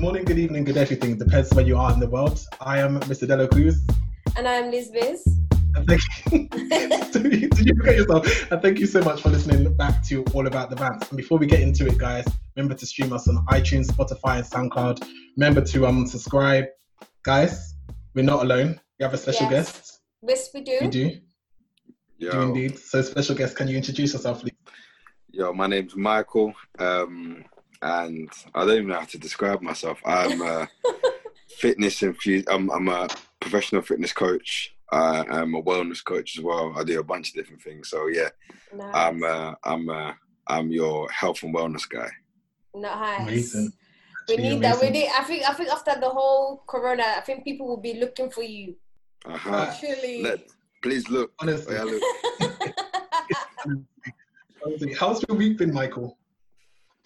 good morning, good evening, good everything. Depends where you are in the world. I am Mr. Delo Cruz. And I'm Liz Viz. And thank you. Did you forget yourself? And thank you so much for listening back to All About the Bantz. And before we get into it, guys, remember to stream us on iTunes, Spotify, and SoundCloud. Remember to um subscribe. Guys, we're not alone. We have a special Yes. guest. Yes, we do. We do. We do indeed. So, special guest, can you introduce yourself, please? yo, my name's Michael, um, and I don't even know how to describe myself. I'm a fitness infused. I'm, I'm a professional fitness coach. Uh, I'm a wellness coach as well. I do a bunch of different things. So yeah, Nice. I'm uh, I'm uh, I'm your health and wellness guy. nice. Amazing. We Actually need that. We need. I think. I think after the whole corona, I think people will be looking for you. Uh-huh. Actually. Let, please look. Honestly. Yeah, look. Honestly, How's your week been, Michael?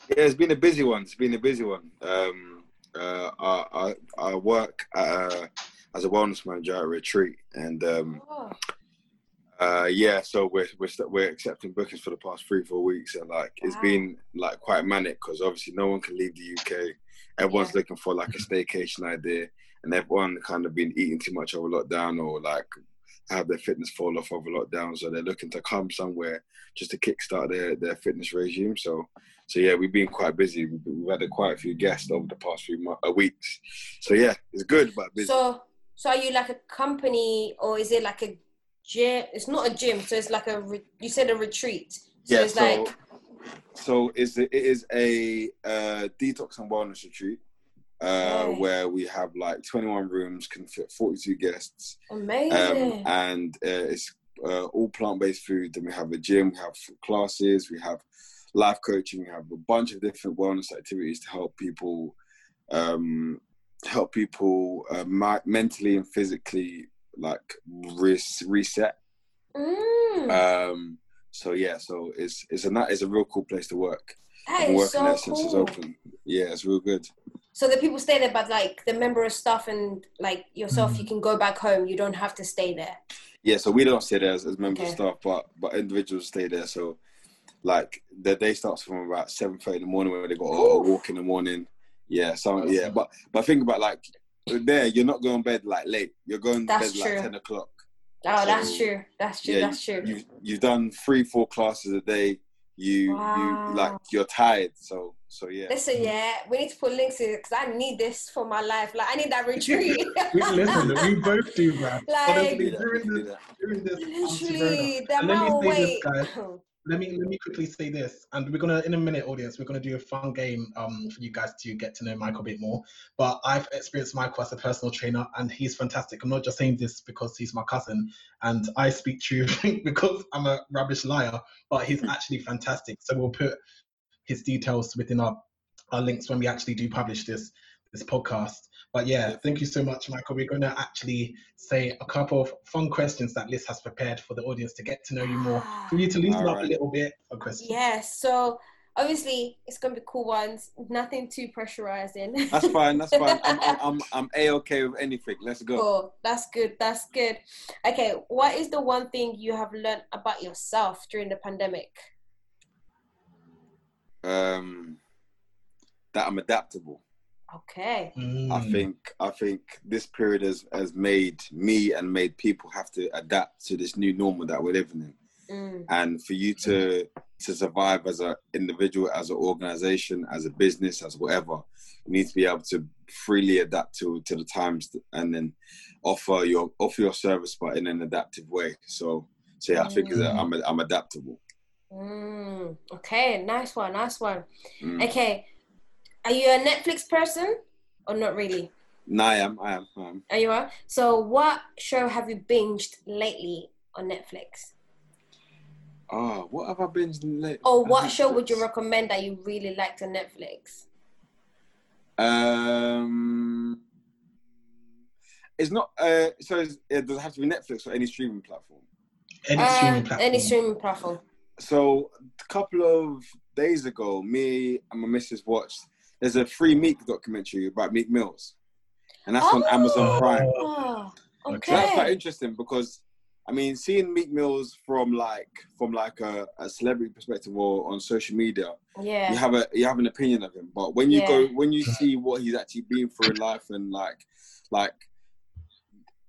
Yeah, it's been a busy one. It's been a busy one. Um, uh, I, I I work uh, as a wellness manager at a retreat, and um, Oh, Uh, yeah, so we're we're st- we're accepting bookings for the past three four weeks, and like it's been like quite manic because obviously no one can leave the UK. Everyone's Yeah. looking for like a staycation idea, and everyone kind of been eating too much over lockdown or like have their fitness fall off over lockdown, so they're looking to come somewhere just to kickstart their their fitness regime. So so yeah, we've been quite busy. We've, we've had a, quite a few guests over the past few mo- uh, weeks. So yeah, it's good but busy. so so are you like a company or is it like a gym? It's not a gym, so it's like a. Re- you said a retreat. So yeah, it's so like so is it is a uh, detox and wellness retreat uh, where we have like 21 rooms, can fit 42 guests, amazing. um, and uh, it's uh, all plant-based food. Then we have a gym, we have classes, we have life coaching, we have a bunch of different wellness activities to help people um, help people uh, mentally and physically like res- reset. Mm, Um, so yeah, so it's it's a it's a real cool place to work. that is so there since cool. open. Yeah, it's real good. So the people stay there, but like the member of staff and like yourself, Mm. you can go back home. You don't have to stay there. Yeah, so we don't stay there as, as members of staff, but but individuals stay there. So like the day starts from about seven thirty in the morning where they got a, a walk in the morning. Yeah, so yeah, but but think about like there, you're not going to bed like late. You're going to That's bed like ten o'clock. Oh, that's true. That's true. yeah, that's true. You've you've done three, four classes a day. You Wow. you like you're tired. So so yeah. Listen, mm. yeah, we need to put links in because I need this for my life. Like, I need that retreat. We, listen, we both do, man. Like- Honestly, Do during this, during this Literally, the And let me amount of this, weight. let me let me quickly say this, and we're gonna in a minute, audience, we're gonna do a fun game um for you guys to get to know Michael a bit more. But I've experienced Michael as a personal trainer, and he's fantastic. I'm not just saying this because he's my cousin, and I speak truth because I'm a rubbish liar, but he's actually fantastic. So we'll put his details within our our links when we actually do publish this this podcast. But yeah, thank you so much, Michael. We're gonna actually say a couple of fun questions that Liz has prepared for the audience to get to know you more for you to loosen up a little bit for questions. Yes. So obviously, it's gonna be cool ones. Nothing too pressurizing. That's fine. That's fine. I'm I'm I'm, I'm a okay with anything. Let's go. Cool. That's good. That's good. Okay. What is the one thing you have learned about yourself during the pandemic? Um, that I'm adaptable. Okay. I Mm. think I think this period has has made me and made people have to adapt to this new normal that we're living in. Mm. And for you to to survive as an individual, as an organization, as a business, as whatever, you need to be able to freely adapt to to the times and then offer your offer your service, but in an adaptive way. So so yeah, I think that I'm I'm adaptable. Mm. Okay. Nice one. Nice one. Mm. Okay. Are you a Netflix person or not really? No, I am. I am. I am. Are you are? So, what show have you binged lately on Netflix? Oh, what have I binged late? Or what show would you recommend that you really liked on Netflix? Um, it's not. Uh, so it's, it does it have to be Netflix or any streaming platform. Any Uh, streaming platform. Any streaming platform. So a couple of days ago, me and my missus watched. There's a free Meek documentary about Meek Mills, and that's on Amazon Prime. Oh, Okay. So that's quite interesting because I mean, seeing Meek Mills from like from like a, a celebrity perspective or on social media, yeah, you have a you have an opinion of him. But when you Yeah. go when you see what he's actually been through in life and like like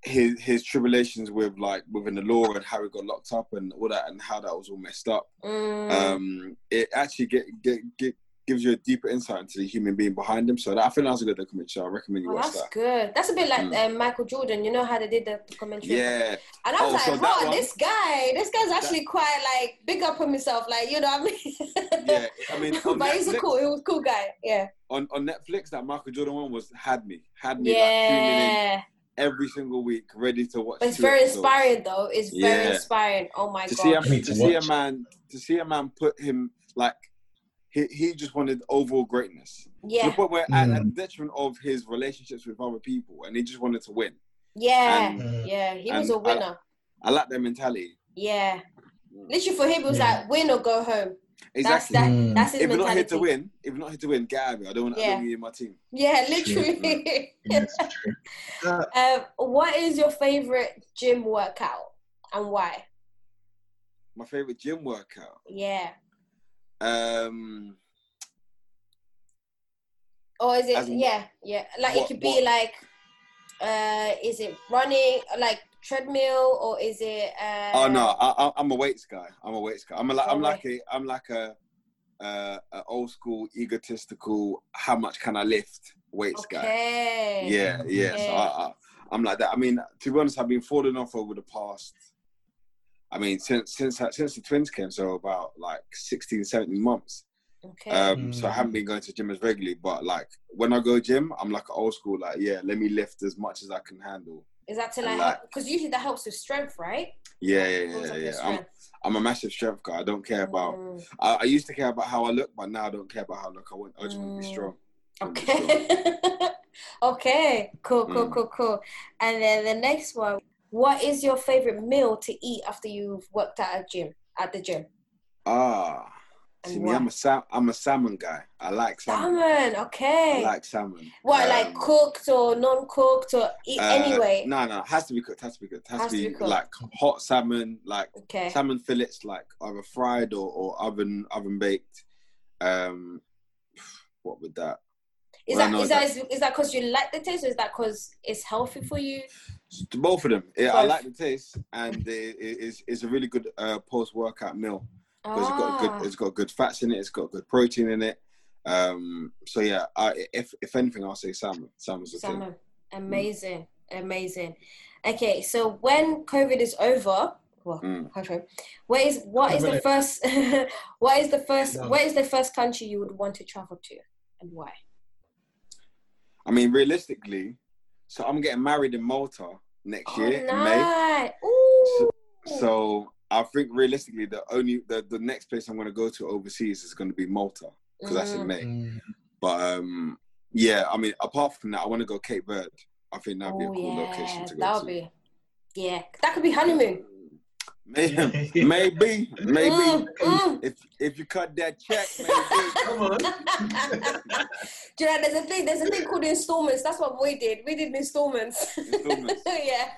his his tribulations with like within the law and how he got locked up and all that and how that was all messed up, Mm. um, it actually get, get get gives you a deeper insight into the human being behind him. So that, I think that was a good documentary. So I recommend you Oh, watch that's that. good. That's a bit like Mm. um, Michael Jordan. You know how they did the commentary? Yeah, And I was Oh, like, that "Wow, one- this guy, this guy's actually quite like big up on himself, like you know what I mean?" yeah. I mean, on but he's a cool, he was a cool guy. Yeah, on, on Netflix, that Michael Jordan one was had me, had me like tuning in every single week, ready to watch. But it's very episodes. inspiring, though. It's very inspiring. Oh my To god. see a I need to to see a man to see a man put him like he he just wanted overall greatness to the yeah, point where at, at the Mm. detriment of his relationships with other people, and he just wanted to win. yeah, and- Mm. yeah. He was a winner. I like that mentality. yeah. Literally for him, it was Yeah. like win or go home. Exactly. That's that. Mm. That's his if you're not here to win, if you're not here to win, get out of here. I don't want, I Yeah. don't want you in my team. Yeah, literally. True. Uh, um, what is your favorite gym workout and why? My favorite gym workout. Yeah. Um, Or is it? Yeah, yeah. Like What- it could be what- like, uh, is it running like treadmill or is it? Uh, oh no, I, I'm a weights guy. I'm a weights guy. I'm a, like, I'm Oh, like a, I'm like a, uh, a old school egotistical. How much can I lift? Weights guy. Okay. Yeah, yeah. So I, I, I'm like that. I mean, to be honest, I've been falling off over the past. I mean, since since since the twins came, so about like 16, 17 months. Okay. Um, so I Mm. haven't been going to gym as regularly, but like when I go gym, I'm like old school. Like, yeah, let me lift as much as I can handle. is that to and like like- because usually that helps with strength, right? Yeah, yeah, Builds yeah, yeah. I'm. I'm a massive strength guy. I don't care about. Mm, I, I used to care about how I look, but now I don't care about how I look. I want. I just want to be Mm. strong. I wanna be strong. Okay. okay. Cool. Cool. Mm. Cool. Cool. And then the next one. What is your favorite meal to eat after you've worked at a gym? At the gym. Ah, see me. I'm a sam. I'm a salmon guy. I like salmon. Salmon. Okay. I like salmon. What, like Um, cooked or non-cooked or eat uh, anyway? No, no, it has to be cooked. Has to be cooked. Has, Has to to be, be like hot salmon, like Okay. salmon fillets, like either fried or, or oven oven baked. Um, what would that? Is well, that is that is, is that because you like the taste, or is that because it's healthy for you? To both of them. Yeah, I like the taste, and it, it, it's it's a really good uh, post workout meal because it's got Ah, good it's got good fats in it. It's got good protein in it. Um, so yeah, I, if if anything, I'll say salmon. Salmon's the thing. salmon. Amazing, amazing. Okay, so when COVID is over, well, Mm. COVID, what is what is the first? what is the first? No. What is the first country you would want to travel to, and why? I mean, realistically, so I'm getting married in Malta next Oh, year in May. nice. Ooh. So I think realistically, the only the, the next place I'm going to go to overseas is going to be Malta because that's in Mm. May. Mm. But um, yeah, I mean, apart from that, I want to go Cape Verde. I think that'd be a Oh, cool yeah, location to go that to. would be. Yeah, that could be honeymoon. Maybe, maybe, maybe. Mm, mm. If if you cut that check, maybe. Come on. Do you know, there's a thing. There's a thing called installments. That's what we did. We did installments. Installments. yeah.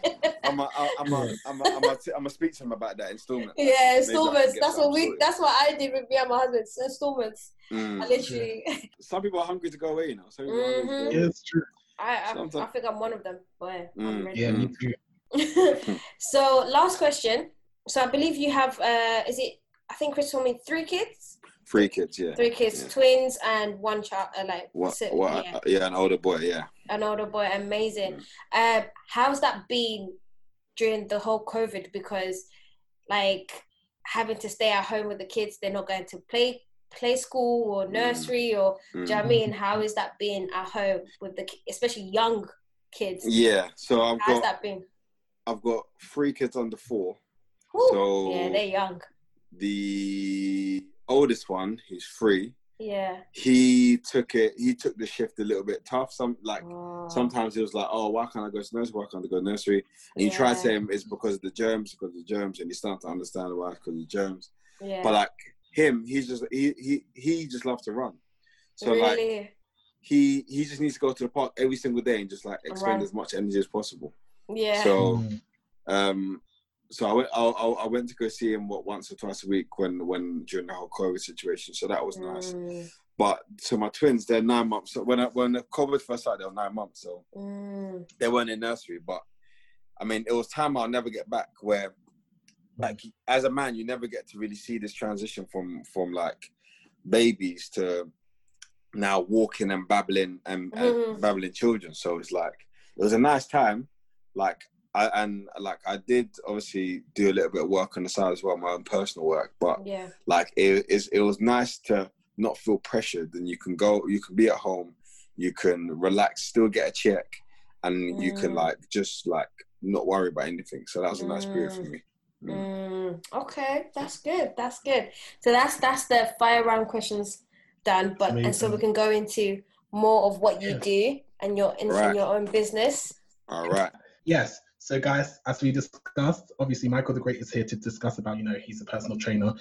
I'm a, I'm a, I'm a, I'm a, I'm a speak to him about that installment. Yeah, Maybe I can installments. That's what we. sorted. That's what I did with me and my husband. Installments. Mm. I literally. Some people are hungry to go away, you know. Some people are hungry to go Mhm. away. Yeah, it's true. I, I, I think I'm one of them. Boy, I'm Mm, ready. Yeah, me too. so last question. So I believe you have. uh Is it? I think Chris told me three kids. Three kids, yeah. Three kids, Yeah. twins, and one child. Uh, like What, si- what, yeah, yeah. an older boy, yeah. an older boy. Amazing. Mm. Um, how's that been during the whole COVID? Because like having to stay at home with the kids, they're not going to play play school or Mm. nursery or do you know what I Mm. mean? How is that being at home with the especially young kids? Yeah, so I've How's got that been? I've got three kids under four. Whew. So yeah, they're young. the oldest one, he's three. Yeah. He took it. He took the shift a little bit tough. Some like Oh, sometimes he was like, "Oh, why can't I go to nursery? Why can't I go to nursery?" And you try to say him it's because of the germs, because of the germs, and you start to understand why it's because of the germs. yeah. But like him, he's just he he he just loves to run. So like he he just needs to go to the park every single day and just like expend Run. as much energy as possible. yeah. So Mm. um so I went. I, I, I went to go see him what once or twice a week when when during the whole COVID situation. So that was nice. Mm, But so my twins, they're nine months. So when I, when the COVID first started, they were nine months. So mm, they weren't in nursery. But I mean, it was time I'll never get back. Where like as a man, you never get to really see this transition from from like babies to now walking and babbling and, and Mhm. babbling children. So it's like it was a nice time. Like I and like I did obviously do a little bit of work on the side as well, my own personal work. But yeah. like it is it was nice to not feel pressured and you can go you can be at home you can relax still get a check and you can Mm. like just like not worry about anything so that was a nice period for Mm. me Mm, okay, that's good. That's good. So that's that's the fire round questions done. But and so we can go into more of what you Yeah. do and your in, in Right. your own business. all right Yes. So, guys, as we discussed, obviously Michael the Great is here to discuss about, you know, he's a personal trainer.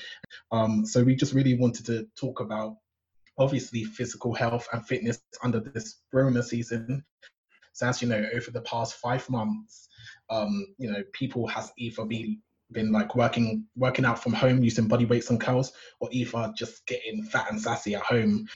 Um, so we just really wanted to talk about, obviously, physical health and fitness under this Rona season. So, as you know, over the past five months, um, you know, people has either been been like working working out from home using body weights and curls, or either just getting fat and sassy at home.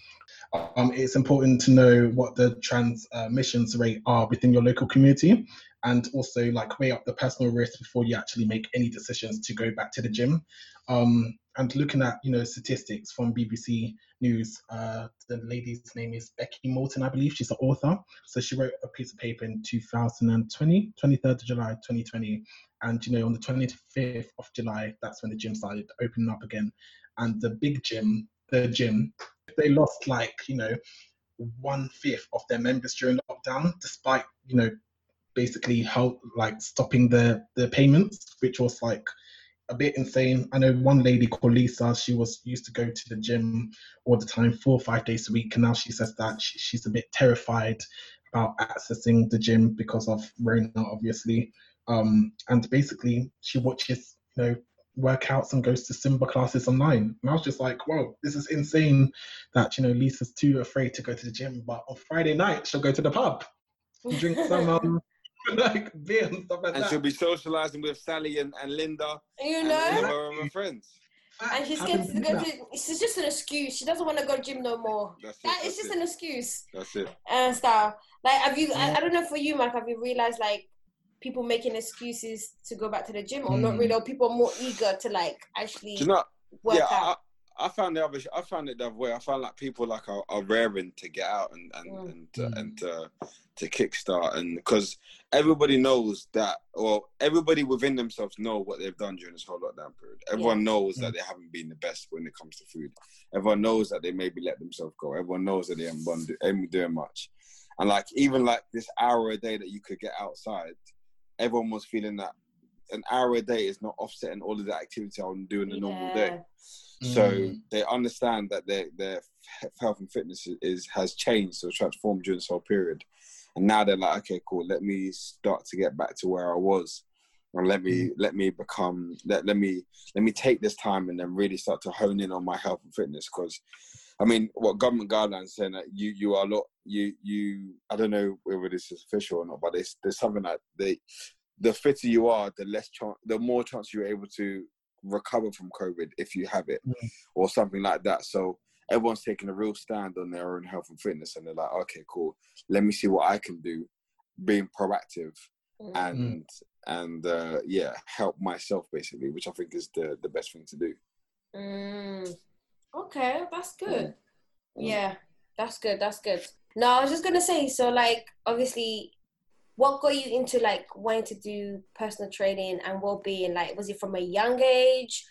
Um, it's important to know what the transmissions rate are within your local community and also like weigh up the personal risk before you actually make any decisions to go back to the gym. Um, and looking at you know statistics from BBC News, uh, the lady's name is Becky Morton, I believe. She's an author. So she wrote a piece of paper in 2020, 23rd of July 2020. And you know on the 25th of July, that's when the gym started opening up again. And the big gym, the gym, they lost like you know one fifth of their members during lockdown, despite you know basically help like stopping the the payments, which was like a bit insane. I know one lady called Lisa. She was used to go to the gym all the time, four or five days a week, and now she says that she, she's a bit terrified about accessing the gym because of Rona, obviously. Um, and basically, she watches you know workouts and goes to Zumba classes online. And I was just like, whoa, this is insane that you know Lisa's too afraid to go to the gym, but on Friday night she'll go to the pub drink some um like beer and stuff like and that. she'll be socializing with sally and, and linda you and know, all of her friends and she's Happy scared to go to. It's just an excuse. She doesn't want to go to gym no more. that's it That that's it's just it. an excuse that's it and stuff. Like, have you? I, Yeah. I don't know for you, Mike. Have you realized like people making excuses to go back to the gym, or not Mm. really? Or people are more eager to like actually Do you know work yeah out. I, I found the other I found it the other way. I found like people like are, are raring to get out and and Mm. and, to, Mm. and to to kickstart and because everybody knows that well everybody within themselves know what they've done during this whole lockdown period. Everyone knows that they haven't been the best when it comes to food. Everyone knows that they maybe let themselves go. Everyone knows that they haven't been do- haven't been doing much. And like even like this hour a day that you could get outside everyone was feeling that an hour a day is not offsetting all of the activity I'm doing a normal day So Mm. they understand that their their health and fitness is has changed or transformed during this whole period, and now they're like, okay, cool. Let me start to get back to where I was, and let me let me become let let me let me take this time and then really start to hone in on my health and fitness because. I mean, what government guidelines saying that you you are a lot you you I don't know whether this is official or not, but there's there's something that they the fitter you are, the less chance, the more chance you're able to recover from COVID if you have it, Mm. or something like that. So everyone's taking a real stand on their own health and fitness, and they're like, okay, cool. Let me see what I can do, being proactive Mm. and and uh, yeah, help myself basically, which I think is the the best thing to do. Mm. Okay, that's good. Mm. Yeah, that's good. That's good. No, I was just gonna say. So, like, obviously, what got you into like wanting to do personal training and well-being? Like, was it from a young age?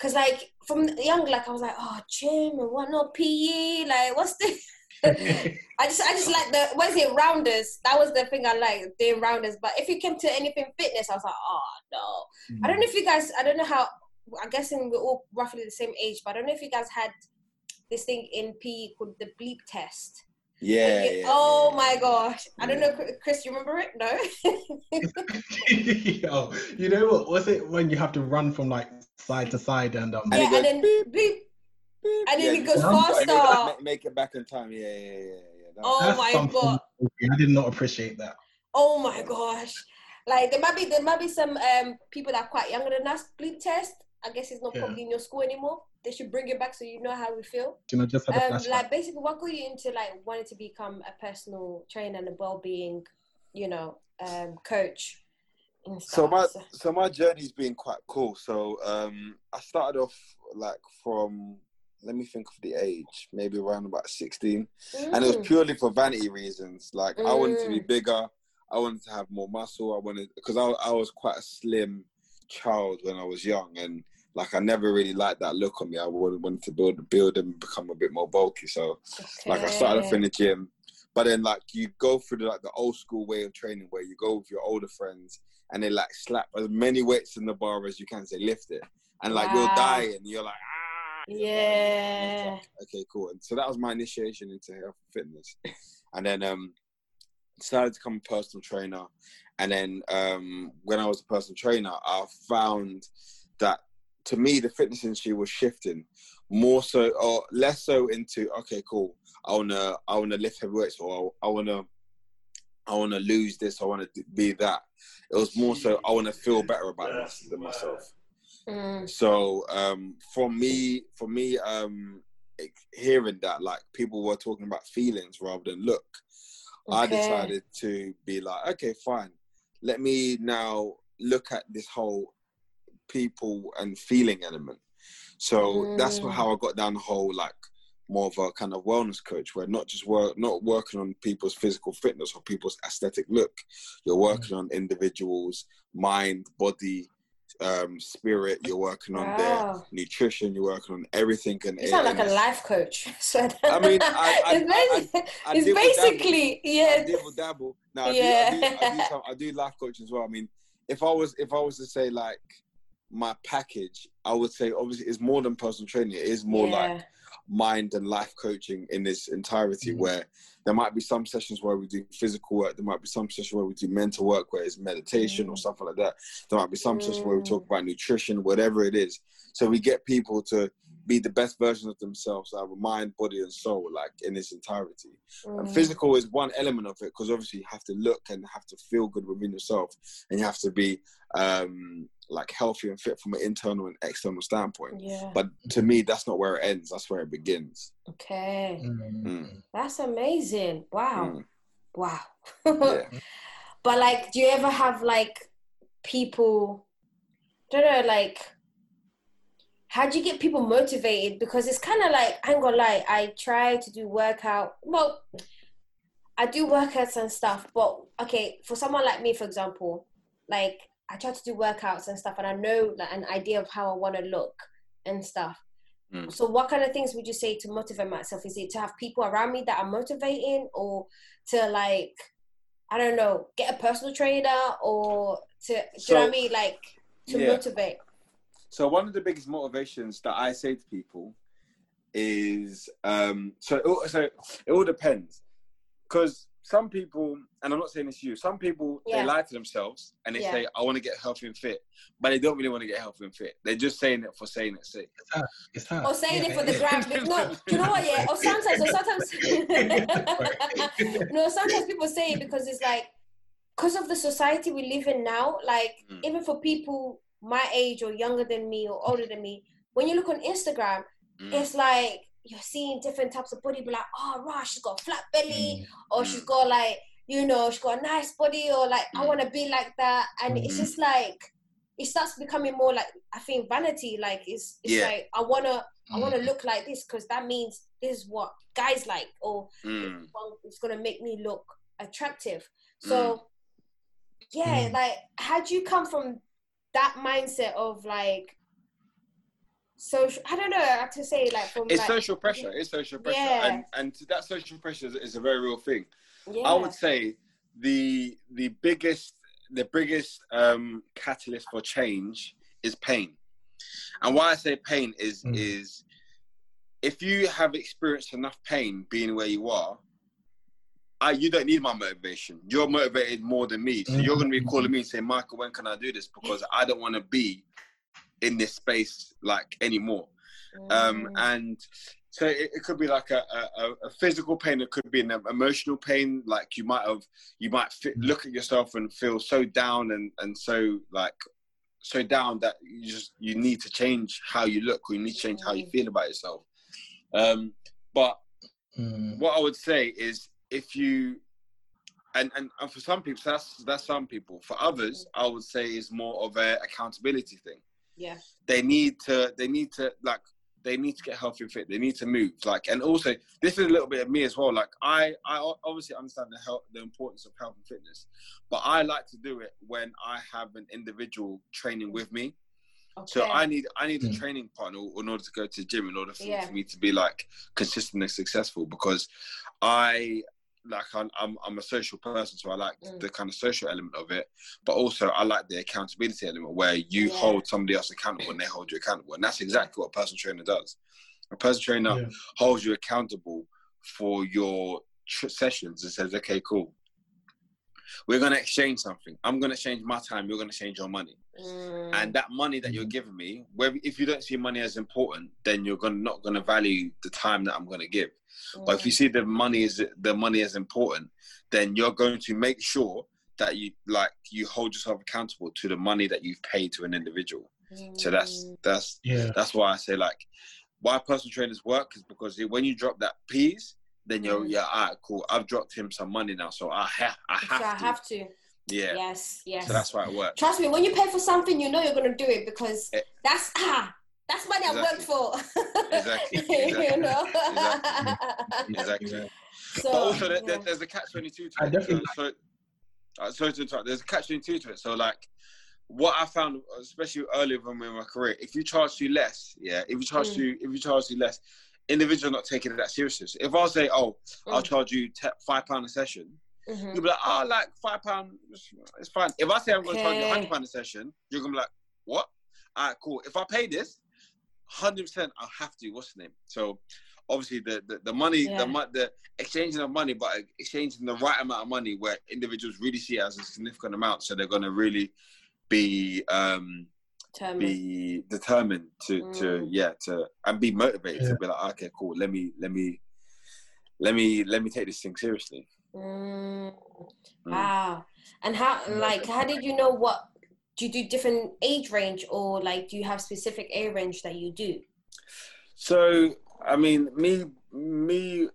Cause like from young, like I was like, oh, gym and whatnot, PE. Like, what's this I just, I just like the what is it, rounders? That was the thing I like doing rounders. But if it came to anything fitness, I was like, oh no. I don't know if you guys, I don't know how, I'm guessing we're all roughly the same age, but I don't know if you guys had this thing in PE called the bleep test. Yeah. You- yeah, oh yeah. my gosh. I don't know, Chris, you remember it? No? Yo, you know what? Was it when you have to run from like side to side and um? Yeah, it goes and then bleep. And then it goes yeah. faster. Make, it- make it back in time. Yeah, yeah, yeah, yeah. yeah. Oh that's my something God. I did not appreciate that. Oh my gosh. like there might be there might be some um people that are quite younger than us. Bleep test. I guess it's not Yeah. probably in your school anymore. They should bring it back so you know how we feel. Do you know, just had Um, flashback. like basically, what got you into like wanting to become a personal trainer and a well-being, you know, um, coach? So my so my journey's been quite cool. So um, I started off like from let me think of the age, maybe around about sixteen, and it was Mm. purely for vanity reasons. Like I wanted to be Mm. bigger, I wanted to have more muscle. I wanted because I I was quite a slim child when I was young, and like I never really liked that look on me. I wanted, wanted to build build and become a bit more bulky. So like I started off in the gym, but then like you go through the, like the old school way of training where you go with your older friends and they like slap as many weights in the bar as you can, say lift it, and like you're dying, you're like ah, you're dying. And it's Yeah. like, okay, cool. And so that was my initiation into health and fitness, and then um decided to become a personal trainer, and then um when I was a personal trainer, I found that to me the fitness industry was shifting more so or less so into okay cool i want to i want to lift heavy weights or i want to i want to lose this i want to be that it was more so i want to feel better about myself than myself Mm. so um for me for me um hearing that like people were talking about feelings rather than look I decided to be like, okay, fine. Let me now look at this whole people and feeling element. So that's Mm. how I got down the whole like more of a kind of wellness coach, where not just work, not working on people's physical fitness or people's aesthetic look. You're working on individuals' mind, body, um, spirit. You're working on their nutrition. You're working on everything. And You sound like a life coach. So I mean, I- I- it's, basi- I it's dabble. basically yeah. dibble dabble. No, I, do, I, do, I, do some, I do life coaching as well. I mean, if I was if I was to say like my package, I would say obviously it's more than personal training. It is more like mind and life coaching in its entirety. Mhm. Where there might be some sessions where we do physical work. There might be some sessions where we do mental work, where it's meditation or Mm. something like that. There might be some sessions where we talk Mm. about nutrition, whatever it is. So we get people to be the best version of themselves, our mind, body, and soul, like in its entirety. And Mm. physical is one element of it because obviously you have to look and have to feel good within yourself, and you have to be um, like healthy and fit from an internal and external standpoint. Yeah. But to me, that's not where it ends. That's where it begins. Okay. Mm. Mm. That's amazing. Wow. Mm. Wow. Yeah. But like, do you ever have like people? I Don't know, like, how do you get people motivated? Because it's kind of like I ain't gonna lie. I try to do workout. Well, I do workouts and stuff, but okay, for someone like me, for example, like I try to do workouts and stuff, and I know like, an idea of how I want to look and stuff. Mm. So, what kind of things would you say to motivate myself? Is it to have people around me that are motivating, or to like, I don't know, get a personal trainer, or to, do you know what I mean? Like, to Yeah. motivate. So one of the biggest motivations that I say to people is um, so it all, so it all depends because some people and I'm not saying it's you. Some people Yeah. they lie to themselves and they Yeah. say I want to get healthy and fit, but they don't really want to get healthy and fit. They're just saying it for saying it. Sake. It's her. Or saying it for the gram. No, do you know what? Yeah. Or sometimes, or sometimes. no, sometimes people say it because it's like, because of the society we live in now. Like, Mm. even for people my age or younger than me or older than me, when you look on Instagram, Mm. it's like you're seeing different types of body. Be like, oh, right, she's got a flat belly, or Mm. she's got like, you know, she's got a nice body, or like, I Mm. want to be like that. And it's Mhm. just like, it starts becoming more like I think vanity. Like it's, it's Yeah. like I wanna, I wanna Mm. look like this because that means this is what guys like, or Mm. it's gonna make me look attractive. So, yeah, Mm. like, how do you come from that mindset of like social? I don't know how to say like from It's like, social pressure. It's social pressure, Yeah. and and that social pressure is, is a very real thing. yeah. I would say the the biggest the biggest um, catalyst for change is pain, and why I say pain is Mm. is if you have experienced enough pain being where you are, I you don't need my motivation. You're motivated more than me, so you're going to be calling me and saying, "Michael, when can I do this?" Because I don't want to be in this space like anymore um, Mm. and so it, it could be like a, a, a, physical pain. It could be an emotional pain. Like you might have, you might fit, Mm. look at yourself and feel so down and and so like so down that you just you need to change how you look or you need to change how you feel about yourself. Um, but Mm. what I would say is if you and, and and for some people that's that's some people. For others, I would say is more of a accountability thing Yeah. they need to they need to like they need to get healthy and fit they need to move like and also this is a little bit of me as well like I, I obviously understand the health the importance of health and fitness but i like to do it when i have an individual training with me Okay. so i need i need a Mm. training partner in order to go to the gym in order for, Yeah. for me to be like consistent and successful because i like I'm, I'm I'm a social person, so I like Mm. the kind of social element of it, but also I like the accountability element where you Yeah. hold somebody else accountable and they hold you accountable, and that's exactly what a personal trainer does. A personal trainer Yeah. holds you accountable for your tr- sessions and says, "Okay, cool, we're gonna exchange something. I'm gonna change my time. You're gonna change your money." Mm. and that money that you're giving me where if you don't see money as important then you're gonna not gonna value the time that i'm gonna give but if you Mm. see the money is the money as important then you're going to make sure that you like you hold yourself accountable to the money that you've paid to an individual so that's Mm. that's Yeah. that's why i say like why personal trainers work is because when you drop that piece then you're Mm. yeah all right cool i've dropped him some money now so i have i So have I to have to. Yeah Yes. Yes. so that's why it works Trust me, when you pay for something, you know you're gonna do it because Eh. that's ah, that's money I worked for. Exactly, you exactly, know. exactly So, but also there, there- yeah. there's a catch 22 to I it. definitely- so, so, uh, sorry to interrupt there's a catch 22 to it so like what i found especially earlier in my career if you charge you less yeah if you charge Mm. you if you charge you less individuals are not taking it that seriously So if i say oh i'll Mm. charge you te- five pound a session Mhm. you'll be like oh like five pound it's, it's fine if i say i'm going to charge you Okay. 100 pound a session you're going to be like what all right cool if i pay this 100% i'll have to what's the name so obviously the the, the money Yeah. the mo- the exchanging of money but exchanging the right amount of money where individuals really see it as a significant amount so they're going to really be um Determined. be determined to to Mm. yeah to and be motivated Yeah. to be like okay cool let me let me let me let me take this thing seriously Mm. Mm. Wow. And how like how did you know what do you do different age range or like do you have specific age range that you do? So I mean, me, me,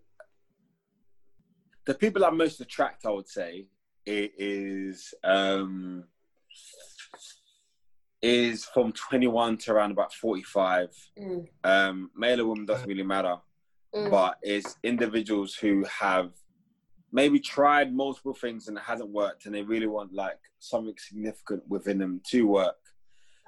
the people I'm most attract, I would say, it is is um, is from 21 to around about 45. Mm. Um, male or woman doesn't really matter, Mm. but it's individuals who have maybe tried multiple things and it hasn't worked, and they really want like something significant within them to work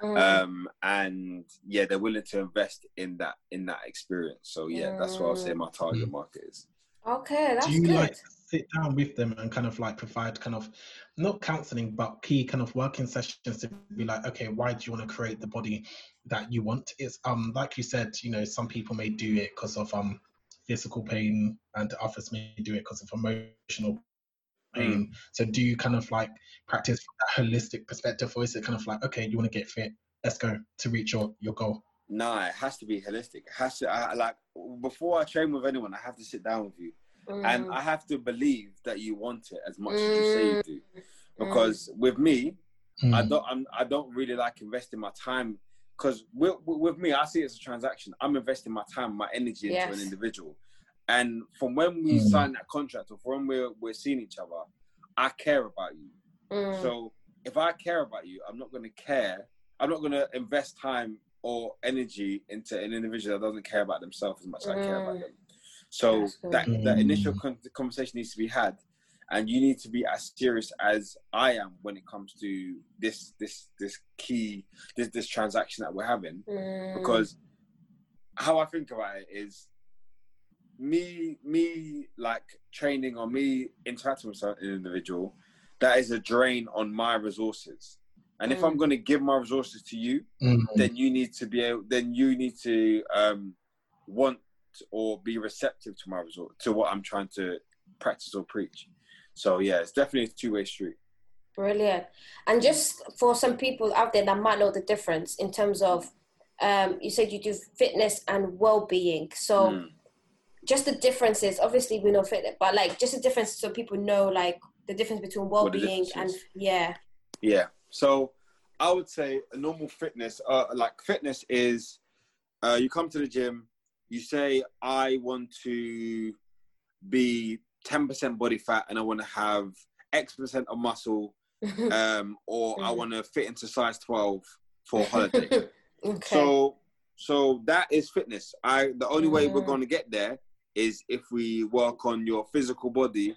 Mm. um and yeah they're willing to invest in that in that experience so yeah that's what i'll say my target Mm. market is okay, that's Do you good. like sit down with them and kind of like provide kind of not counseling but key kind of working sessions to be like, okay, why do you want to create the body that you want? It's um like you said, you know, some people may do it because of um physical pain and to others may do it because of emotional pain. So do you kind of like practice from that holistic perspective or is it kind of like, okay, you want to get fit, let's go to reach your, your goal? no it has to be holistic it has to I, like before i train with anyone i have to sit down with you and Mm. i have to believe that you want it as much as you say you do Mm. because with me I Mm. don't. I'm, I don't really like investing my time because with, with me, I see it as a transaction. I'm investing my time, my energy into Yes. an individual, and from when we Mm. sign that contract or from when we're we're seeing each other, I care about you. Mm. So if I care about you, I'm not going to care. I'm not going to invest time or energy into an individual that doesn't care about themselves as much as I care about Mm. them. So that that initial Mm. con- conversation needs to be had, and you need to be as serious as I am when it comes to this this this key this this transaction that we're having. Mm. Because how I think about it is me me like training or me interacting with an individual that is a drain on my resources. And if Mm. I'm going to give my resources to you, Mm. then you need to be able, then you need to um, want or be receptive to my resort to what I'm trying to practice or preach. So yeah, it's definitely a two way street. Brilliant. And just for some people out there that might know the difference in terms of, um, you said you do fitness and well-being. So Mm. just the differences. Obviously, we know fitness, but like just the difference so people know like the difference between well-being and yeah. Yeah. So I would say a normal fitness, uh, like fitness is, uh, you come to the gym, you say I want to be ten percent body fat and I want to have X percent of muscle, um, or I mm. want to fit into size twelve for holiday. okay. So so that is fitness. I the only way we're mm. going to get there is if we work on your physical body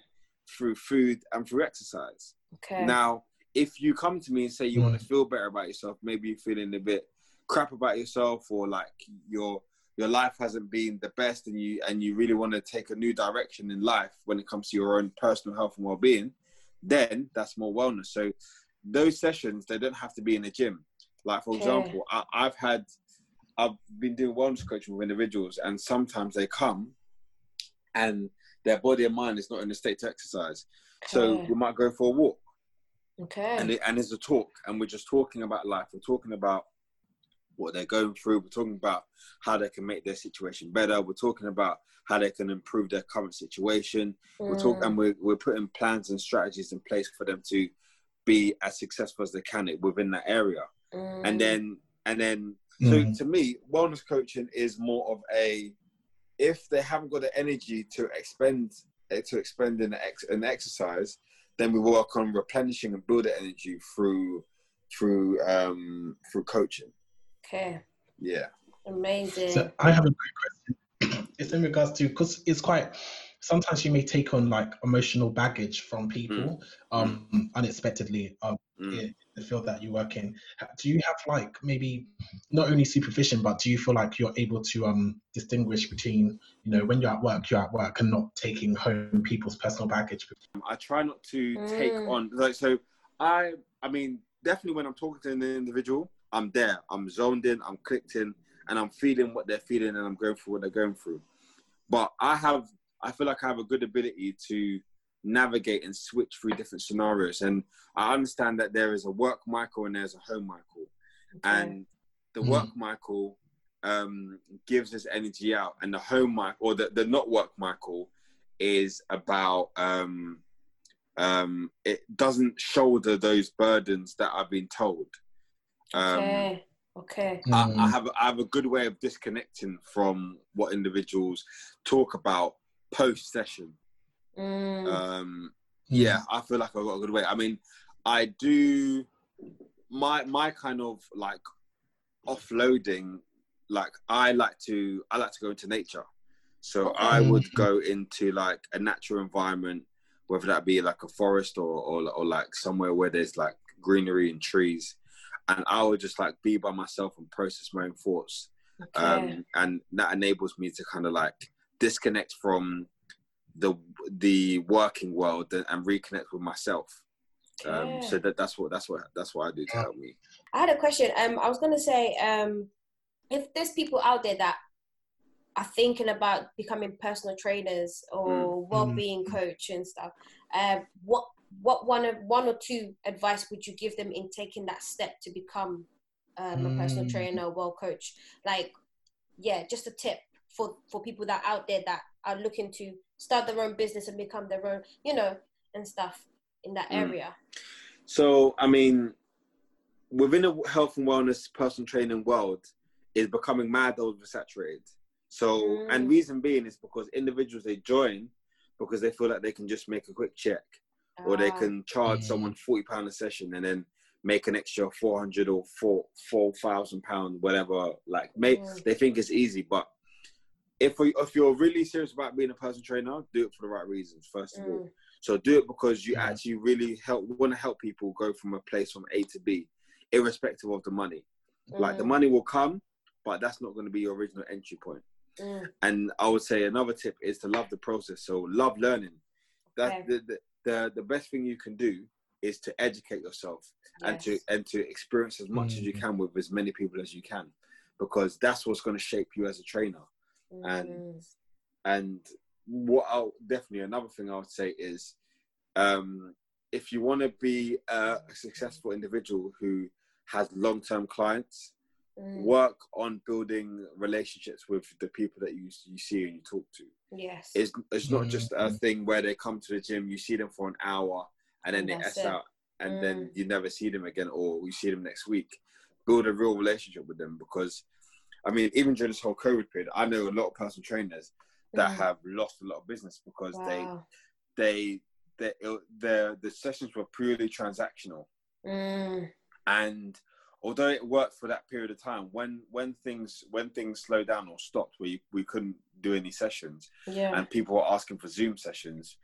through food and through exercise. Okay. Now, if you come to me and say you mm. want to feel better about yourself, maybe you're feeling a bit crap about yourself or like your your life hasn't been the best and you and you really want to take a new direction in life when it comes to your own personal health and well-being, then that's more wellness. So those sessions they don't have to be in a gym. Like for okay. example, I, I've had I've been doing wellness coaching with individuals and sometimes they come and their body and mind is not in a state to exercise. Okay. So we might go for a walk. Okay. And it, and it's a talk, and we're just talking about life. We're talking about what they're going through. We're talking about how they can make their situation better. We're talking about how they can improve their current situation. Mm. We're talking, and we're we're putting plans and strategies in place for them to be as successful as they can within that area. Mm. And then and then so mm. to me, wellness coaching is more of a if they haven't got the energy to expend eh, to expend in ex, an exercise, then we work on replenishing and build building energy through through um through coaching. Okay. Yeah. Amazing. So I have a quick question. It's in regards to because it's quite sometimes you may take on like emotional baggage from people mm. um mm. unexpectedly um mm. in the field that you work in do you have like maybe not only supervision but do you feel like you're able to um distinguish between you know when you're at work you're at work and not taking home people's personal baggage i try not to take mm. on like so i i mean definitely when i'm talking to an individual i'm there i'm zoned in i'm clicked in and i'm feeling what they're feeling and i'm going through what they're going through but i have I feel like I have a good ability to navigate and switch through different scenarios. And I understand that there is a work Michael and there's a home Michael. Okay. And the mm. work Michael um, gives his energy out, and the home Michael, or the, the not work Michael, is about um, um, it doesn't shoulder those burdens that I've been told. Um, okay. Okay. I, I, mm. have I have a good way of disconnecting from what individuals talk about post session. Mm. Um, yeah, I feel like I've got a good way. I mean, I do my my kind of like offloading. Like I like to I like to go into nature, so okay. I would go into like a natural environment, whether that be like a forest or, or or like somewhere where there's like greenery and trees, and I would just like be by myself and process my own thoughts. Okay. Um, and that enables me to kind of like disconnect from the the working world and reconnect with myself. Um, so that that's what that's what that's what I do to help me. I had a question. Um, I was gonna say, um, if there's people out there that are thinking about becoming personal trainers or mm. well-being mm. coach and stuff, uh, what what one of one or two advice would you give them in taking that step to become um, a personal mm. trainer, well coach? Like, yeah, just a tip for for people that out there that are looking to start their own business and become their own, you know, and stuff in that mm. area. So, I mean, within a health and wellness personal training world, is becoming mad oversaturated. So, mm. and reason being is because individuals they join because they feel like they can just make a quick check, or they ah. can charge mm. someone forty pound a session and then make an extra four hundred or four four thousand pound, whatever. Like, make mm. they think it's easy, but if we, if you're really serious about being a personal trainer, do it for the right reasons. First of mm. all, so do it because you actually really help want to help people go from a place from A to B, irrespective of the money. Mm. Like the mm. money will come, but that's not going to be your original entry point. Mm. And I would say another tip is to love the process. So love learning. That okay. the, the, the the best thing you can do is to educate yourself yes. and to and to experience as much mm. as you mm. can with as many people as you can, because that's what's going to shape you as a trainer and mm. and what I'll definitely another thing I would say is um, if you want to be a, a, successful individual who has long term clients, Mm. work on building relationships with the people that you you see and you talk to. Yes. It's it's not Mm. just a thing where they come to the gym, you see them for an hour, and then they S it. out, and Mm. then you never see them again, or you see them next week. Build a real relationship with them because, I mean, even during this whole COVID period, I know a lot of personal trainers that Mm. have lost a lot of business because wow. they they they the the sessions were purely transactional Mm. and although it worked for that period of time when when things when things slowed down or stopped we we couldn't do any sessions Yeah. and people were asking for zoom sessions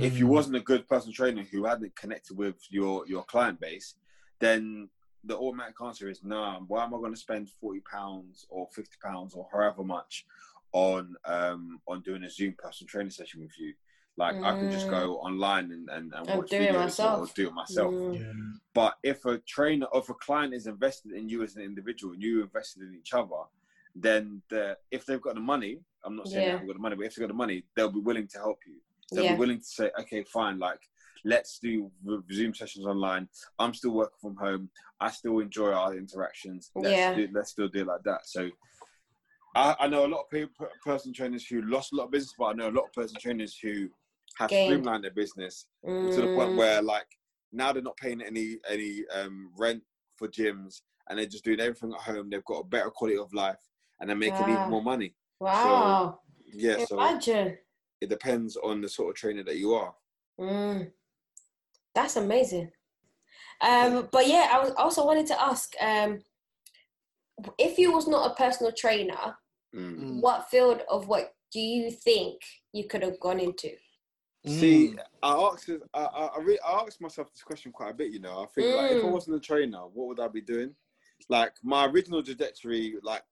if Mm. you wasn't a good personal trainer who hadn't connected with your your client base then the automatic answer is no why am i going to spend 40 pounds or 50 pounds or however much on um on doing a zoom personal training session with you like i can just Mm. go online and and, and And watch do it videos or myself. do it myself Mm. Yeah. but if a trainer, if a client is invested in you as an individual and you invested in each other, then the, if they've got the money, I'm not saying they haven't got the money, but if they've got the money, they'll be willing to help you. They'll Yeah. be willing to say, okay, fine, like let's do v- Zoom sessions online. I'm still working from home. I still enjoy our interactions. Let's Yeah. do, let's still do it like that. So. I, I know a lot of people, personal trainers who lost a lot of business, but I know a lot of personal trainers who have Gained. streamlined their business to the point Mm. where like now they're not paying any any um, rent for gyms and they're just doing everything at home. They've got a better quality of life and they're making Wow. even more money. Wow. Yeah, so Imagine. it depends on the sort of trainer that you are. Mm. That's amazing. Um, but yeah, I was also wanted to ask, um, if you was not a personal trainer, Mm. Mm. what field of what do you think you could have gone into? See, Mm. I asked, I, I, I, re- I asked myself this question quite a bit. You know, I think like if I Mm. wasn't a trainer, what would I be doing? Like my original trajectory, like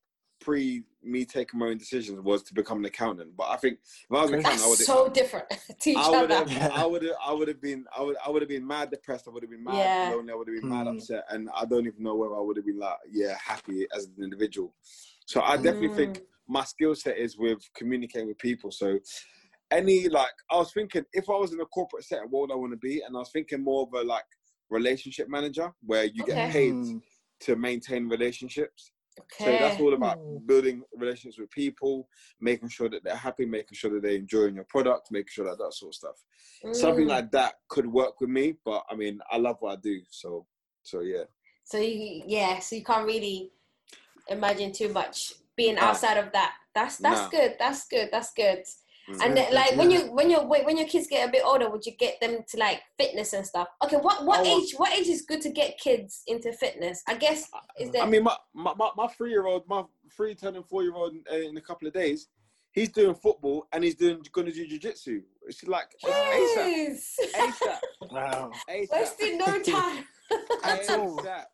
pre me taking my own decisions, was to become an accountant. But I think if I was an accountant, I would so different to each I would have, I would have, I would have been, I would, I would have been mad depressed. I would have been mad Yeah. lonely. I would have been mad Hmm. upset, and I don't even know whether I would have been like, yeah, happy as an individual. So I definitely think Mm. my skill set is with communicating with people. So any like, I was thinking if I was in a corporate setting, what would I want to be? And I was thinking more of a like relationship manager where you Okay. get paid Mm. to maintain relationships. Okay. So that's all about Mm. building relationships with people, making sure that they're happy, making sure that they're enjoying your product, making sure that that sort of stuff. Something Mm. like that could work with me, but I mean, I love what I do, so so yeah. So you, yeah, so you can't really imagine too much being Nah. outside of that. That's that's Nah. good. That's good. That's good. And Yeah, then, like when you when your when your kids get a bit older, would you get them to like fitness and stuff? Okay, what what I want- age what age is good to get kids into fitness? I guess is there. I mean, my my, my, three year old, my three turning four year old in, in a couple of days, he's doing football and he's doing going to do jujitsu. It's like it's ASAP, ASAP, Wow. ASAP. Wasting no time. ASAP,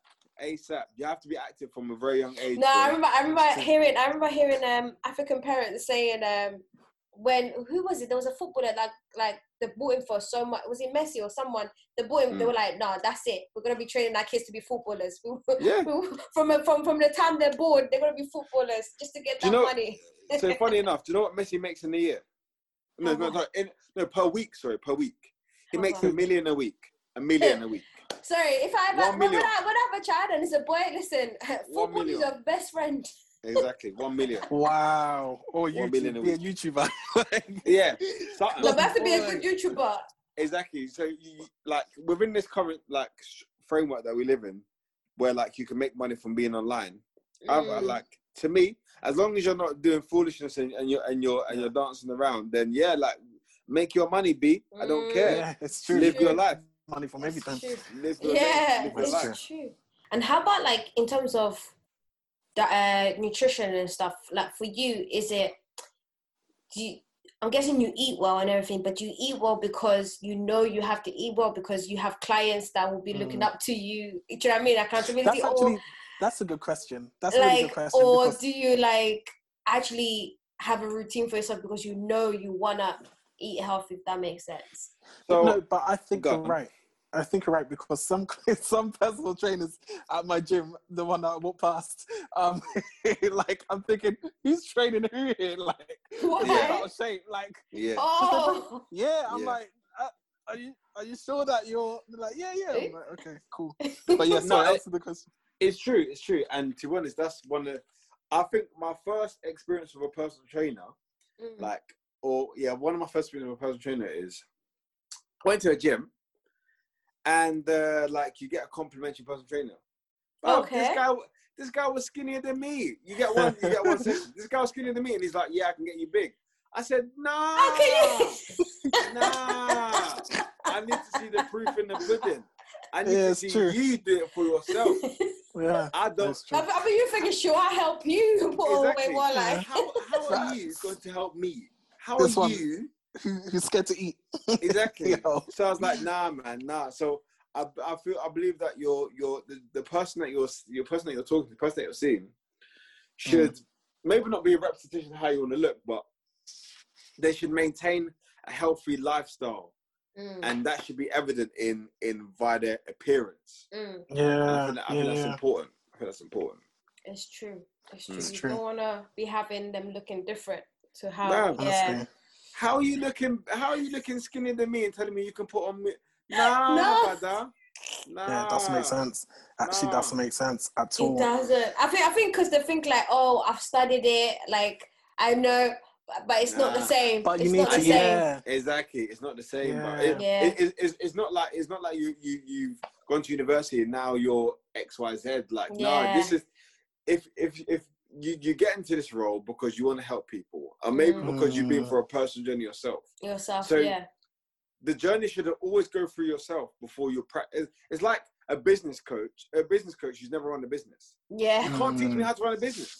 ASAP. You have to be active from a very young age. No, I remember. I remember hearing. I remember hearing um African parents saying um when who was it? There was a footballer like like they bought him for so much. Was it Messi or someone? They bought him. They Mm. were like, no, that's it. We're gonna be training our kids to be footballers. Yeah. from from from the time they're born, they're gonna be footballers just to get Do that you know- money. so funny enough, do you know what Messi makes in a year? No, no, no, in, no, per week. Sorry, per week. He How makes a million a week. A million a week. Sorry, if I ever, have when. I when I have a child and it's a boy, listen, football is your best friend. Exactly, one million. Wow. Or One million YouTube, a be a. YouTuber. Yeah, so, No, but have to be a good YouTuber. exactly. So, you, like within this current like framework that we live in, where like you can make money from being online, I, I Mm. like to me, as long as you're not doing foolishness and, and you're and you're and you're dancing around, then yeah, like make your money, Be I don't Mm. care. yeah, it's true. Live your True. life. Money from That's everything. true. Live your yeah, live your it's life. true. And how about like in terms of the uh, nutrition and stuff? Like for you, is it? Do you, I'm guessing you eat well and everything, but do you eat well because you know you have to eat well because you have clients that will be looking Mm. up to you. Do you know what I mean? Accountability, That's actually or that's a good question. That's a really good like, question. or because- do you like actually have a routine for yourself because you know you wanna eat healthy? If that makes sense. So no, but I think Go you're right. I think you're right because some some personal trainers at my gym, the one that I walked past, um, like I'm thinking, who's training who here? Like, Why? yeah. out of shape. Like, yeah. Oh, yeah, I'm Yeah. like, uh, are you are you sure that you're like, yeah, yeah. Eh? I'm like, okay, cool. But yeah, No, sorry, I- answer the question. It's true. It's true. And to be honest, that's one of. I think my first experience with a personal trainer, Mm. like, or yeah, one of my first experience with a personal trainer is I went to a gym, and uh, like you get a complimentary personal trainer. Oh, Okay. This guy, this guy was skinnier than me. You get one. You get one session. This guy was skinnier than me, and he's like, "Yeah, I can get you big." I said, "Nah, How nah. I need to see the proof in the pudding. I need Yeah, to see true. you do it for yourself. Yeah, I don't. I, I mean, you thinking, sure, I help you? Put away Exactly. more like. How, how are you going to help me? How This are one- you? Who, who's scared to eat? Exactly. Yo. So I was like, nah, man, nah. So I, I feel I believe that your your the, the person that you're your person that you're talking to, the person that you're seeing, should Mm. maybe not be a representation of how you want to look, but they should maintain a healthy lifestyle, Mm, and that should be evident in in via their appearance. mm, And I Yeah, think, that, I yeah, think that's yeah. important. I think that's important. it's true. It's Mm. true. It's you true. don't want to be having them looking different to how. No, yeah. Honestly. How are you looking? How are you looking skinnier than me and telling me you can put on me? Nah, No. brother. Nah. Yeah, it doesn't make sense. Actually, Nah. doesn't make sense at all. It doesn't. I think. I think because they think like, oh, I've studied it. Like I know, but- but it's not the same. But you it's need not to, the same. yeah. Exactly, it's not the same. But Yeah. it, Yeah. it- it- it's, it's not like it's not like you you you've gone to university and now you're X Y Z. Like no, this is if if if you you get into this role because you want to help people, or maybe Mm. because you've been Mm. for a personal journey yourself. Yourself. So- yeah. The journey should always go through yourself before you practice. It's like a business coach. A business coach who's never run a business. Yeah. You can't teach me Mm. how to run a business.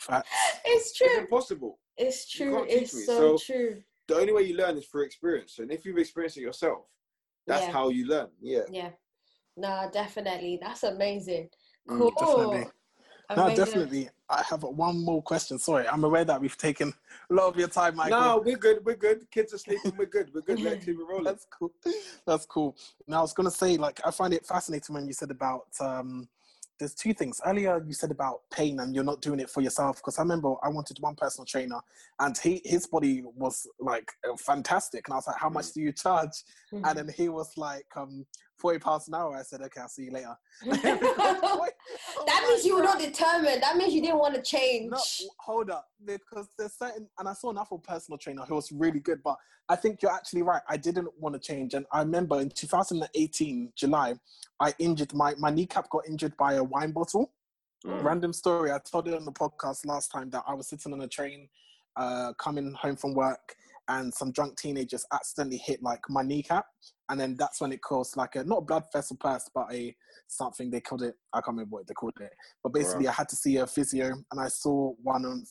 Facts. It's It's true. impossible. It's true. can't teach It's me. so, So- true. The only way you learn is through experience. And if you've experienced it yourself, that's Yeah. how you learn. Yeah. Yeah. No, definitely. That's amazing. Mm, Cool. No, definitely. I have one more question. Sorry, I'm aware that we've taken a lot of your time, Michael. No, we're good. We're good. Kids are sleeping. We're good. We're good. Let's keep it rolling. That's cool. That's cool. Now I was gonna say, like, I find it fascinating when you said about um there's two things. Earlier you said about pain and you're not doing it for yourself. Because I remember I wanted one personal trainer and he his body was like fantastic. And I was like, How much do you charge? Mhm. And then he was like, um, 40 pounds an hour. I said, Okay, I'll see you later. that means you were not determined. That means you didn't want to change. No, hold up, because there's certain, and I saw another personal trainer who was really good, but I think you're actually right. I didn't want to change, and I remember in 2018 July, I injured my my kneecap got injured by a wine bottle. Mm. Random story. I told it on the podcast last time that I was sitting on a train, uh, coming home from work, and some drunk teenagers accidentally hit like my kneecap, and then that's when it caused like a not blood vessel burst, but a something they called it. I can't remember what they called it, but basically I had to see a physio, and I saw one on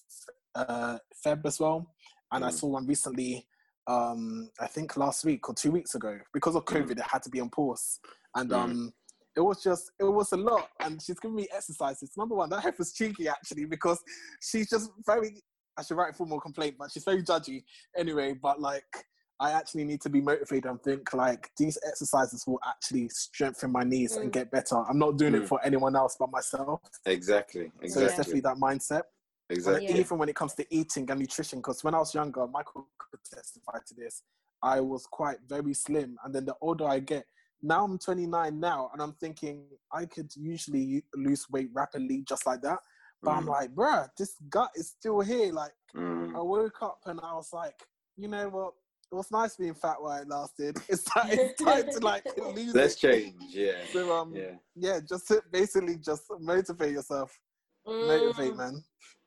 uh, Feb as well, and I Mm. saw one recently. Um, I think last week or two weeks ago, because of COVID, it had to be on pause, and Mm. um, it was just it was a lot. And she's giving me exercises. Number one, that heifer's cheeky actually because she's just very. I should write a formal complaint, but she's very judgy anyway. But like, I actually need to be motivated and think like these exercises will actually strengthen my knees and Mm. get better. I'm not doing Mm. it for anyone else but myself. Exactly. So it's definitely that mindset. Exactly. Yeah. Even when it comes to eating and nutrition, because when I was younger, Michael could testify to this. I was quite very slim, and then the older I get, now I'm 29 now, and I'm thinking I could usually lose weight rapidly just like that. But I'm Mm. like, bruh, this gut is still here. Like Mm. I woke up and I was like, you know what? It was nice being fat while it lasted. It's time, it's time to like lose Let's it. change. Yeah. So um, yeah. Yeah. just to basically just motivate yourself. Motivate, Mm. man.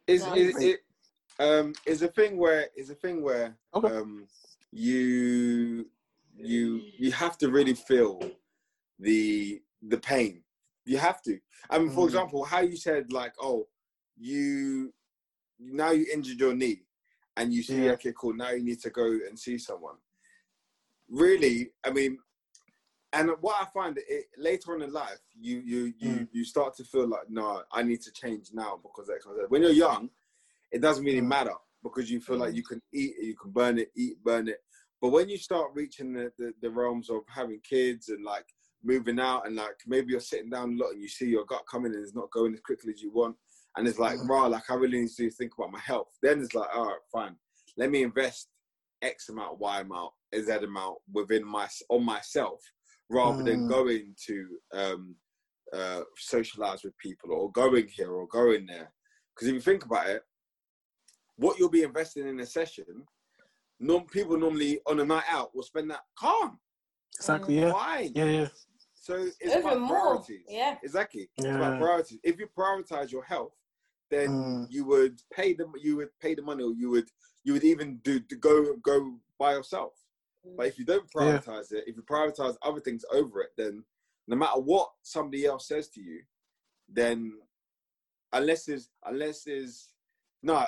Is No. is it um is a thing where is a thing where Okay. um you you you have to really feel the the pain. You have to. I mean, for Mm. example, how you said like, oh, you now you injured your knee, and you see, Yeah. okay, cool. Now you need to go and see someone. Really, I mean, and what I find it later on in life, you you you Mm. you start to feel like, no, I need to change now because X, Y, Z. When you're young, it doesn't really Mm. matter because you feel like Mm. you can eat, you can burn it, eat, burn it. But when you start reaching the, the, the realms of having kids and like moving out and like maybe you're sitting down a lot and you see your gut coming and it's not going as quickly as you want, and it's like, Mm. wow, like I really need to think about my health. Then it's like, all right, fine, let me invest X amount, Y amount, Z amount within my on myself rather than Mm. going to um, uh, socialize with people or going here or going there. Because if you think about it, what you'll be investing in a session, norm, people normally on a night out will spend that calm, Exactly. Yeah. fine. Yeah. Yeah. So it's Even about more. priorities. Yeah. Exactly. Yeah. It's about Yeah. priorities. If you prioritize your health, then Mm. you would pay them. You would pay the money, or you would you would even do to go go by yourself. But if you don't Yeah. prioritize it, if you prioritize other things over it, then no matter what somebody else says to you, then unless there's unless there's no,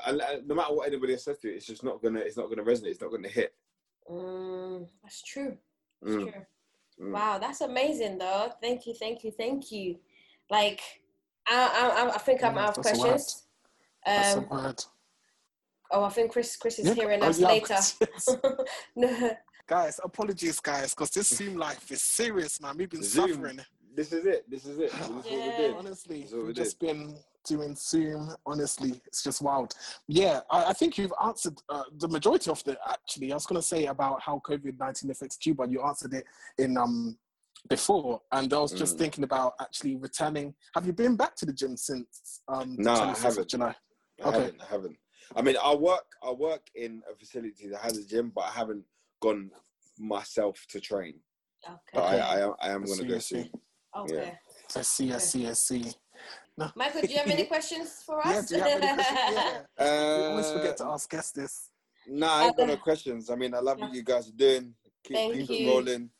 no matter what anybody else says to you, it's just not gonna it's not gonna resonate. It's not gonna hit. Mm, that's true. That's Mm, true. mm. Wow, that's amazing though. Thank you, thank you, thank you. Like, I, I, I think I'm out of that's a word. questions. That's a Um, oh, I think Chris, Chris is Yeah. hearing Oh, us yeah, later. no, guys, apologies, guys, because this Zoom life is serious, man. We've been Zoom. suffering. This is it. This is it. This is what we Yeah. did. Honestly, That's what we we've did. just been doing Zoom. Honestly, it's just wild. Yeah, I, I think you've answered uh, the majority of the. Actually, I was going to say about how COVID nineteen affected you, but you answered it in um before. And I was just Mm. thinking about actually returning. Have you been back to the gym since um No, I haven't. July? I Okay. haven't. I haven't. I mean, I work. I work in a facility that has a gym, but I haven't gone myself to train. But okay, I, I, am- I am going to go see. soon. okay. I see, I see, I see. No. Michael, do you have any questions for Yeah, us? do you have any questions? Yeah. we always Uh, forget to ask guests this. Nah, I ain't got no questions. I mean, I love what you guys are doing. Keep, Thank keep you. it rolling.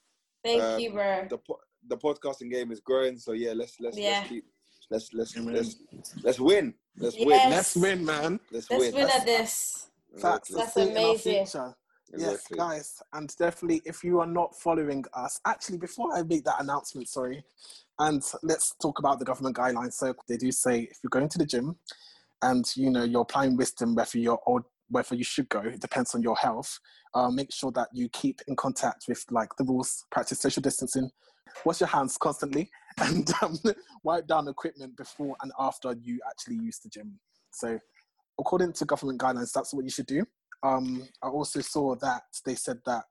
Thank Um, you, bro. The po- the podcasting game is growing, so yeah, let's let's Yeah. let's keep let's let's Amen. let's let's win. Let's Yes. win. Let's win, man. Let's, Let's win. win at this. Facts. Exactly. That's Let's see it in our amazing. future. Yes, Exactly. guys, and definitely if you are not following us, actually, before I make that announcement, sorry, and let's talk about the government guidelines. So they do say if you're going to the gym and you know you're applying wisdom, whether you're or whether you should go, it depends on your health. Uh, make sure that you keep in contact with like the rules, practice social distancing, wash your hands constantly, and um, wipe down equipment before and after you actually use the gym. So, according to government guidelines, that's what you should do um, I also saw that they said that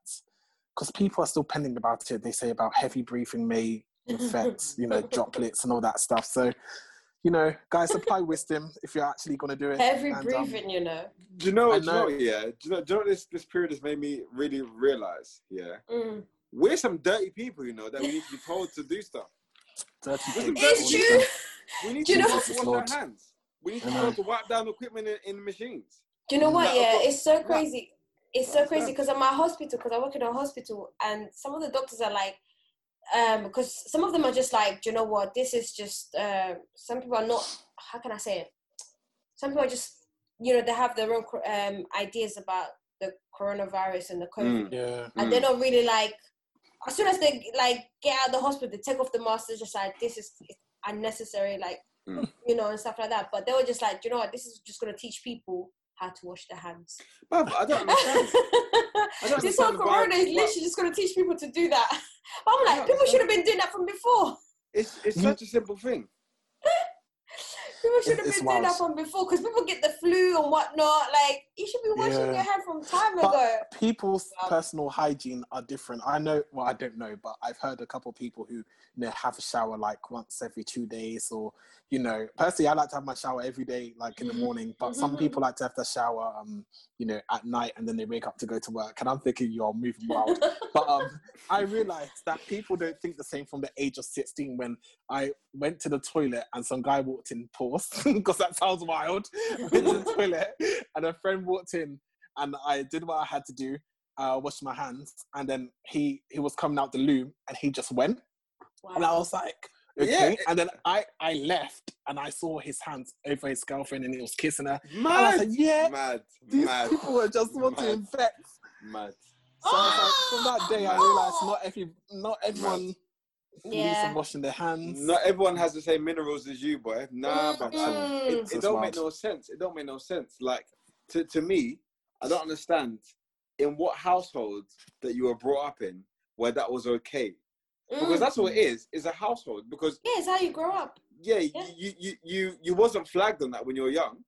because people are still pending about it. They say about heavy breathing may infect, you know, droplets and all that stuff. So, you know, guys, apply wisdom if you're actually going to do it. Every And, um, breathing, you know. Do you know? I Do you know? know. Yeah. Do you know? Do you know what this this period has made me really realize? Yeah. Mm. We're some dirty people, you know, that we need to be told to do stuff. dirty Listen, people. It's true. We need Do you to be know- told wash Lord. our hands. We need to be Amen. told to wipe down equipment in, in the machines. Do you know what? Like, Yeah, got- it's so like- crazy. It's so crazy because I'm at a hospital because I work in a hospital and some of the doctors are like, um, because some of them are just like, do you know what? This is just. Uh, some people are not. How can I say it? Some people are just, you know, they have their own um, ideas about the coronavirus and the COVID, Mm. Yeah. and Mm. they're not really like. As soon as they like get out of the hospital, they take off the mask. They're just like, this is unnecessary, like Mm. you know, and stuff like that. But they were just like, "Do you know what? This is just gonna teach people how to wash their hands. Bruv, I don't understand. don't this whole understand why- corona is literally just gonna teach people to do that. But I'm like, don't people should have been doing that from before. It's it's such a simple thing. People should have been doing that from before because people get the flu and whatnot. Like, you should be washing Yeah. your hand from time But ago. people's Um, personal hygiene are different. I know, well, I don't know, but I've heard a couple of people who you know have a shower like once every two days, or you know, personally, I like to have my shower every day, like in the morning. But some people like to have the shower, um, you know, at night, and then they wake up to go to work. And I'm thinking, you're moving wild. but um, I realized that people don't think the same from the age of 16 when I went to the toilet and some guy walked in, pause, because that sounds wild. went to the toilet and a friend walked in and I did what I had to do, uh, washed my hands, and then he he was coming out the loo and he just went. And I was like, Yeah. okay. And then I, I left and I saw his hands over his girlfriend and he was kissing her. And I Mad, said, yeah, mad, these mad, people were just want to Mad. infect. mad. So I was like, from that day, I realized not every, not everyone believes Yeah. in washing their hands. Not everyone has the same minerals as you, boy. Nah, but Mm. it, That's it don't make no sense. It don't make no sense. Like to to me, I don't understand in what household that you were brought up in where that was okay. Because Mm. that's what it is. Is a household. Because Yeah, it's how you grow up. yeah, Yeah. You, you you you wasn't flagged on that when you were young.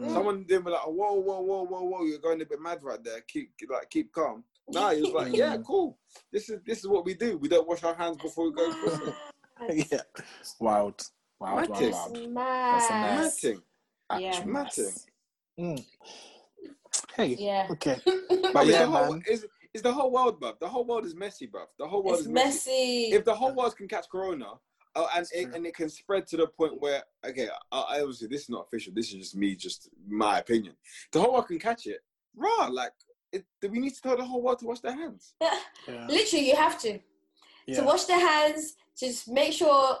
Mm. Someone didn't be like, whoa, whoa, whoa, whoa, whoa, you're going a bit mad right there. Keep like keep calm. No, he was like, yeah, Mm. cool. This is this is what we do. We don't wash our hands before we go. swimming. yeah. Wild. Wild, wild, Madness. wild. That's That's a mess. Matting. Yeah. Actual Mad mess. Thing. Mm. Hey. Yeah. Okay. But But yeah, the whole, man. is is the whole world, bruv. The whole world is messy, bruv. The whole world It's is messy. messy. If the whole world can catch corona, oh, and That's it, true. and it can spread to the point where, okay, I, I obviously this is not official. This is just me, just my opinion. The whole world can catch it. Raw, like, it, do we need to tell the whole world to wash their hands? Yeah. Literally, you have to. To wash their hands, just make sure.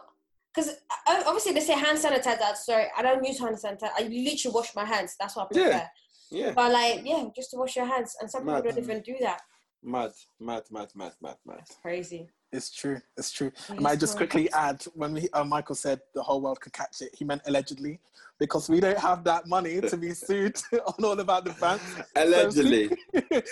Because uh, obviously they say hand sanitizer. Sorry, I don't use hand sanitizer. I literally wash my hands. That's what I prefer. Yeah. Yeah. But like, yeah, just to wash your hands. And some people don't even do that. Mad, mad, mad, mad, mad, mad. Crazy. It's true. It's true. And I is just quickly add when we, uh, Michael said the whole world could catch it, he meant allegedly because we don't have that money to be sued on all about the Bantz. Allegedly.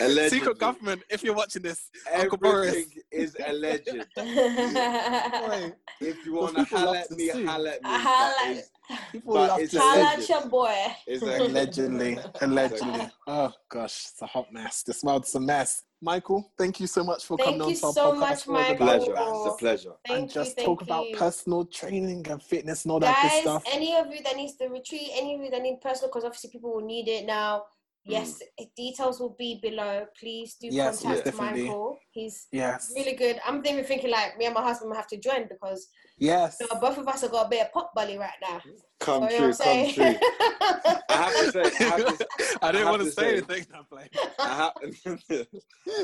Allegedly. Secret government, if you're watching this, Uncle Boris. Everything is alleged. If you want to people holler at me, sue. holler at me. Holla- That is- people But love it's to Holla at your boy. Exactly. allegedly, allegedly. Oh gosh, it's a hot mess. This world's a mess. Michael, thank you so much for Thank coming on you to our so podcast. much, All about Michael. pleasure. It's a pleasure. Thank and just you, talk thank about you. personal training and fitness and all that good Guys, stuff. any of you that needs the retreat, any of you that need personal, because obviously people will need it now. Mm. Yes, details will be below. Please do Yes, contact yes, definitely. Michael. He's Yes. really good. I'm even thinking like me and my husband will have to join because Yes. you know, both of us have got a bit of pop belly right now. Come So, you know true, I'm come saying? true. I have to say, I have to, I I didn't have want to to say say- anything. I'm playing. I have,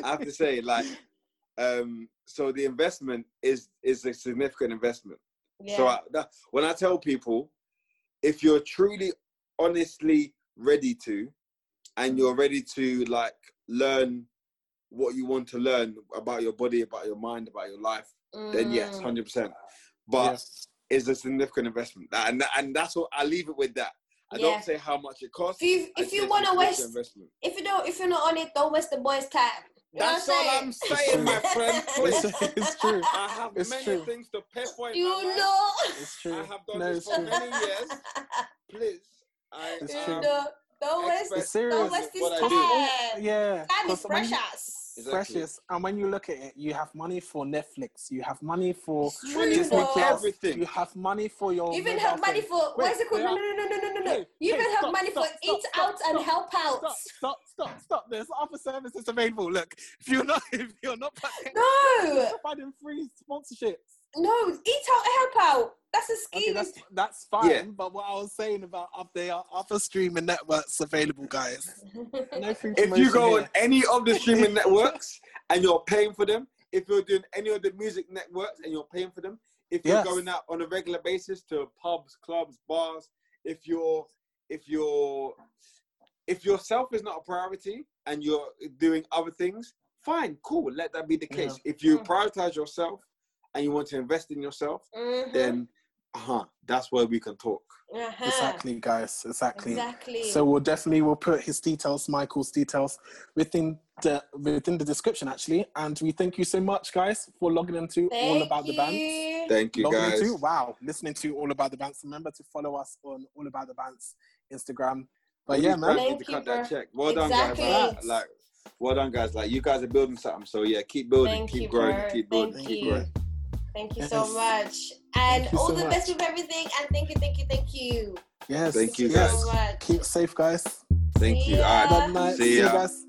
I have to say, like, um, so the investment is is a significant investment. yeah. So I, that, when I tell people, if you're truly, honestly ready to, and you're ready to like learn what you want to learn about your body, about your mind, about your life, then yes, Mm. hundred percent. But it's a significant investment, and and that's what I leave it with that. I Yeah. don't say how much it costs. If you if you want to significant waste, investment. if you don't, if you're not on it, don't waste the boys' time. You That's all I'm saying, my friend. It's, Please. it's true. I have It's many true. things to pay for You my life. know. It's true. I have done No, this it's for true. many years. Please, I It's You true. am know. Don't waste. expert It's serious. Don't in waste this what I time. do. Yeah. Time is 'cause when you- precious. Exactly. precious. And when you look at it, you have money for Netflix, you have money for It's true, Disney. Plus, everything. you have money for your. You even have money phone. for what is it called? No, no, no, no, no, no, no. Hey, You hey, even have stop, money stop, for stop, eat stop, out and stop, help out. Stop, stop, stop, stop. There's other services available. Look, if you're not, if you're not, No, finding free sponsorships. No, eat out help out. That's a Okay, scheme. that's that's fine. Yeah. But what I was saying about up there are other streaming networks available, guys. No If you go here. on any of the streaming networks and you're paying for them, if you're doing any of the music networks and you're paying for them, if you're Yes. going out on a regular basis to pubs, clubs, bars, if you're if you're if yourself is not a priority and you're doing other things, fine, cool, let that be the Yeah. case. If you Mm. prioritize yourself and you want to invest in yourself, Mhm. then uh-huh, that's where we can talk. Uh-huh. Exactly, guys. Exactly. Exactly. So we'll definitely we'll put his details, Michael's details, within the within the description actually. And we thank you so much, guys, for logging into all Thank about the Bantz. Thank you logging guys. into wow, listening to all about the Bantz. Remember to follow us on all about the Bantz Instagram. But yeah, man. Thank to you, cut that check. Well done, guys. Like, like, well done, guys. Like, you guys are building something. So yeah, keep building, Thank keep you, growing, bro. keep building, Thank keep you. growing. Thank you Yes. so much. And all so the much. best with everything. And thank you, thank you, thank you. Yes. Thank you, yes. guys. so much. Keep safe, guys. Thank See you. Ya. right. Good night. See See you ya. guys.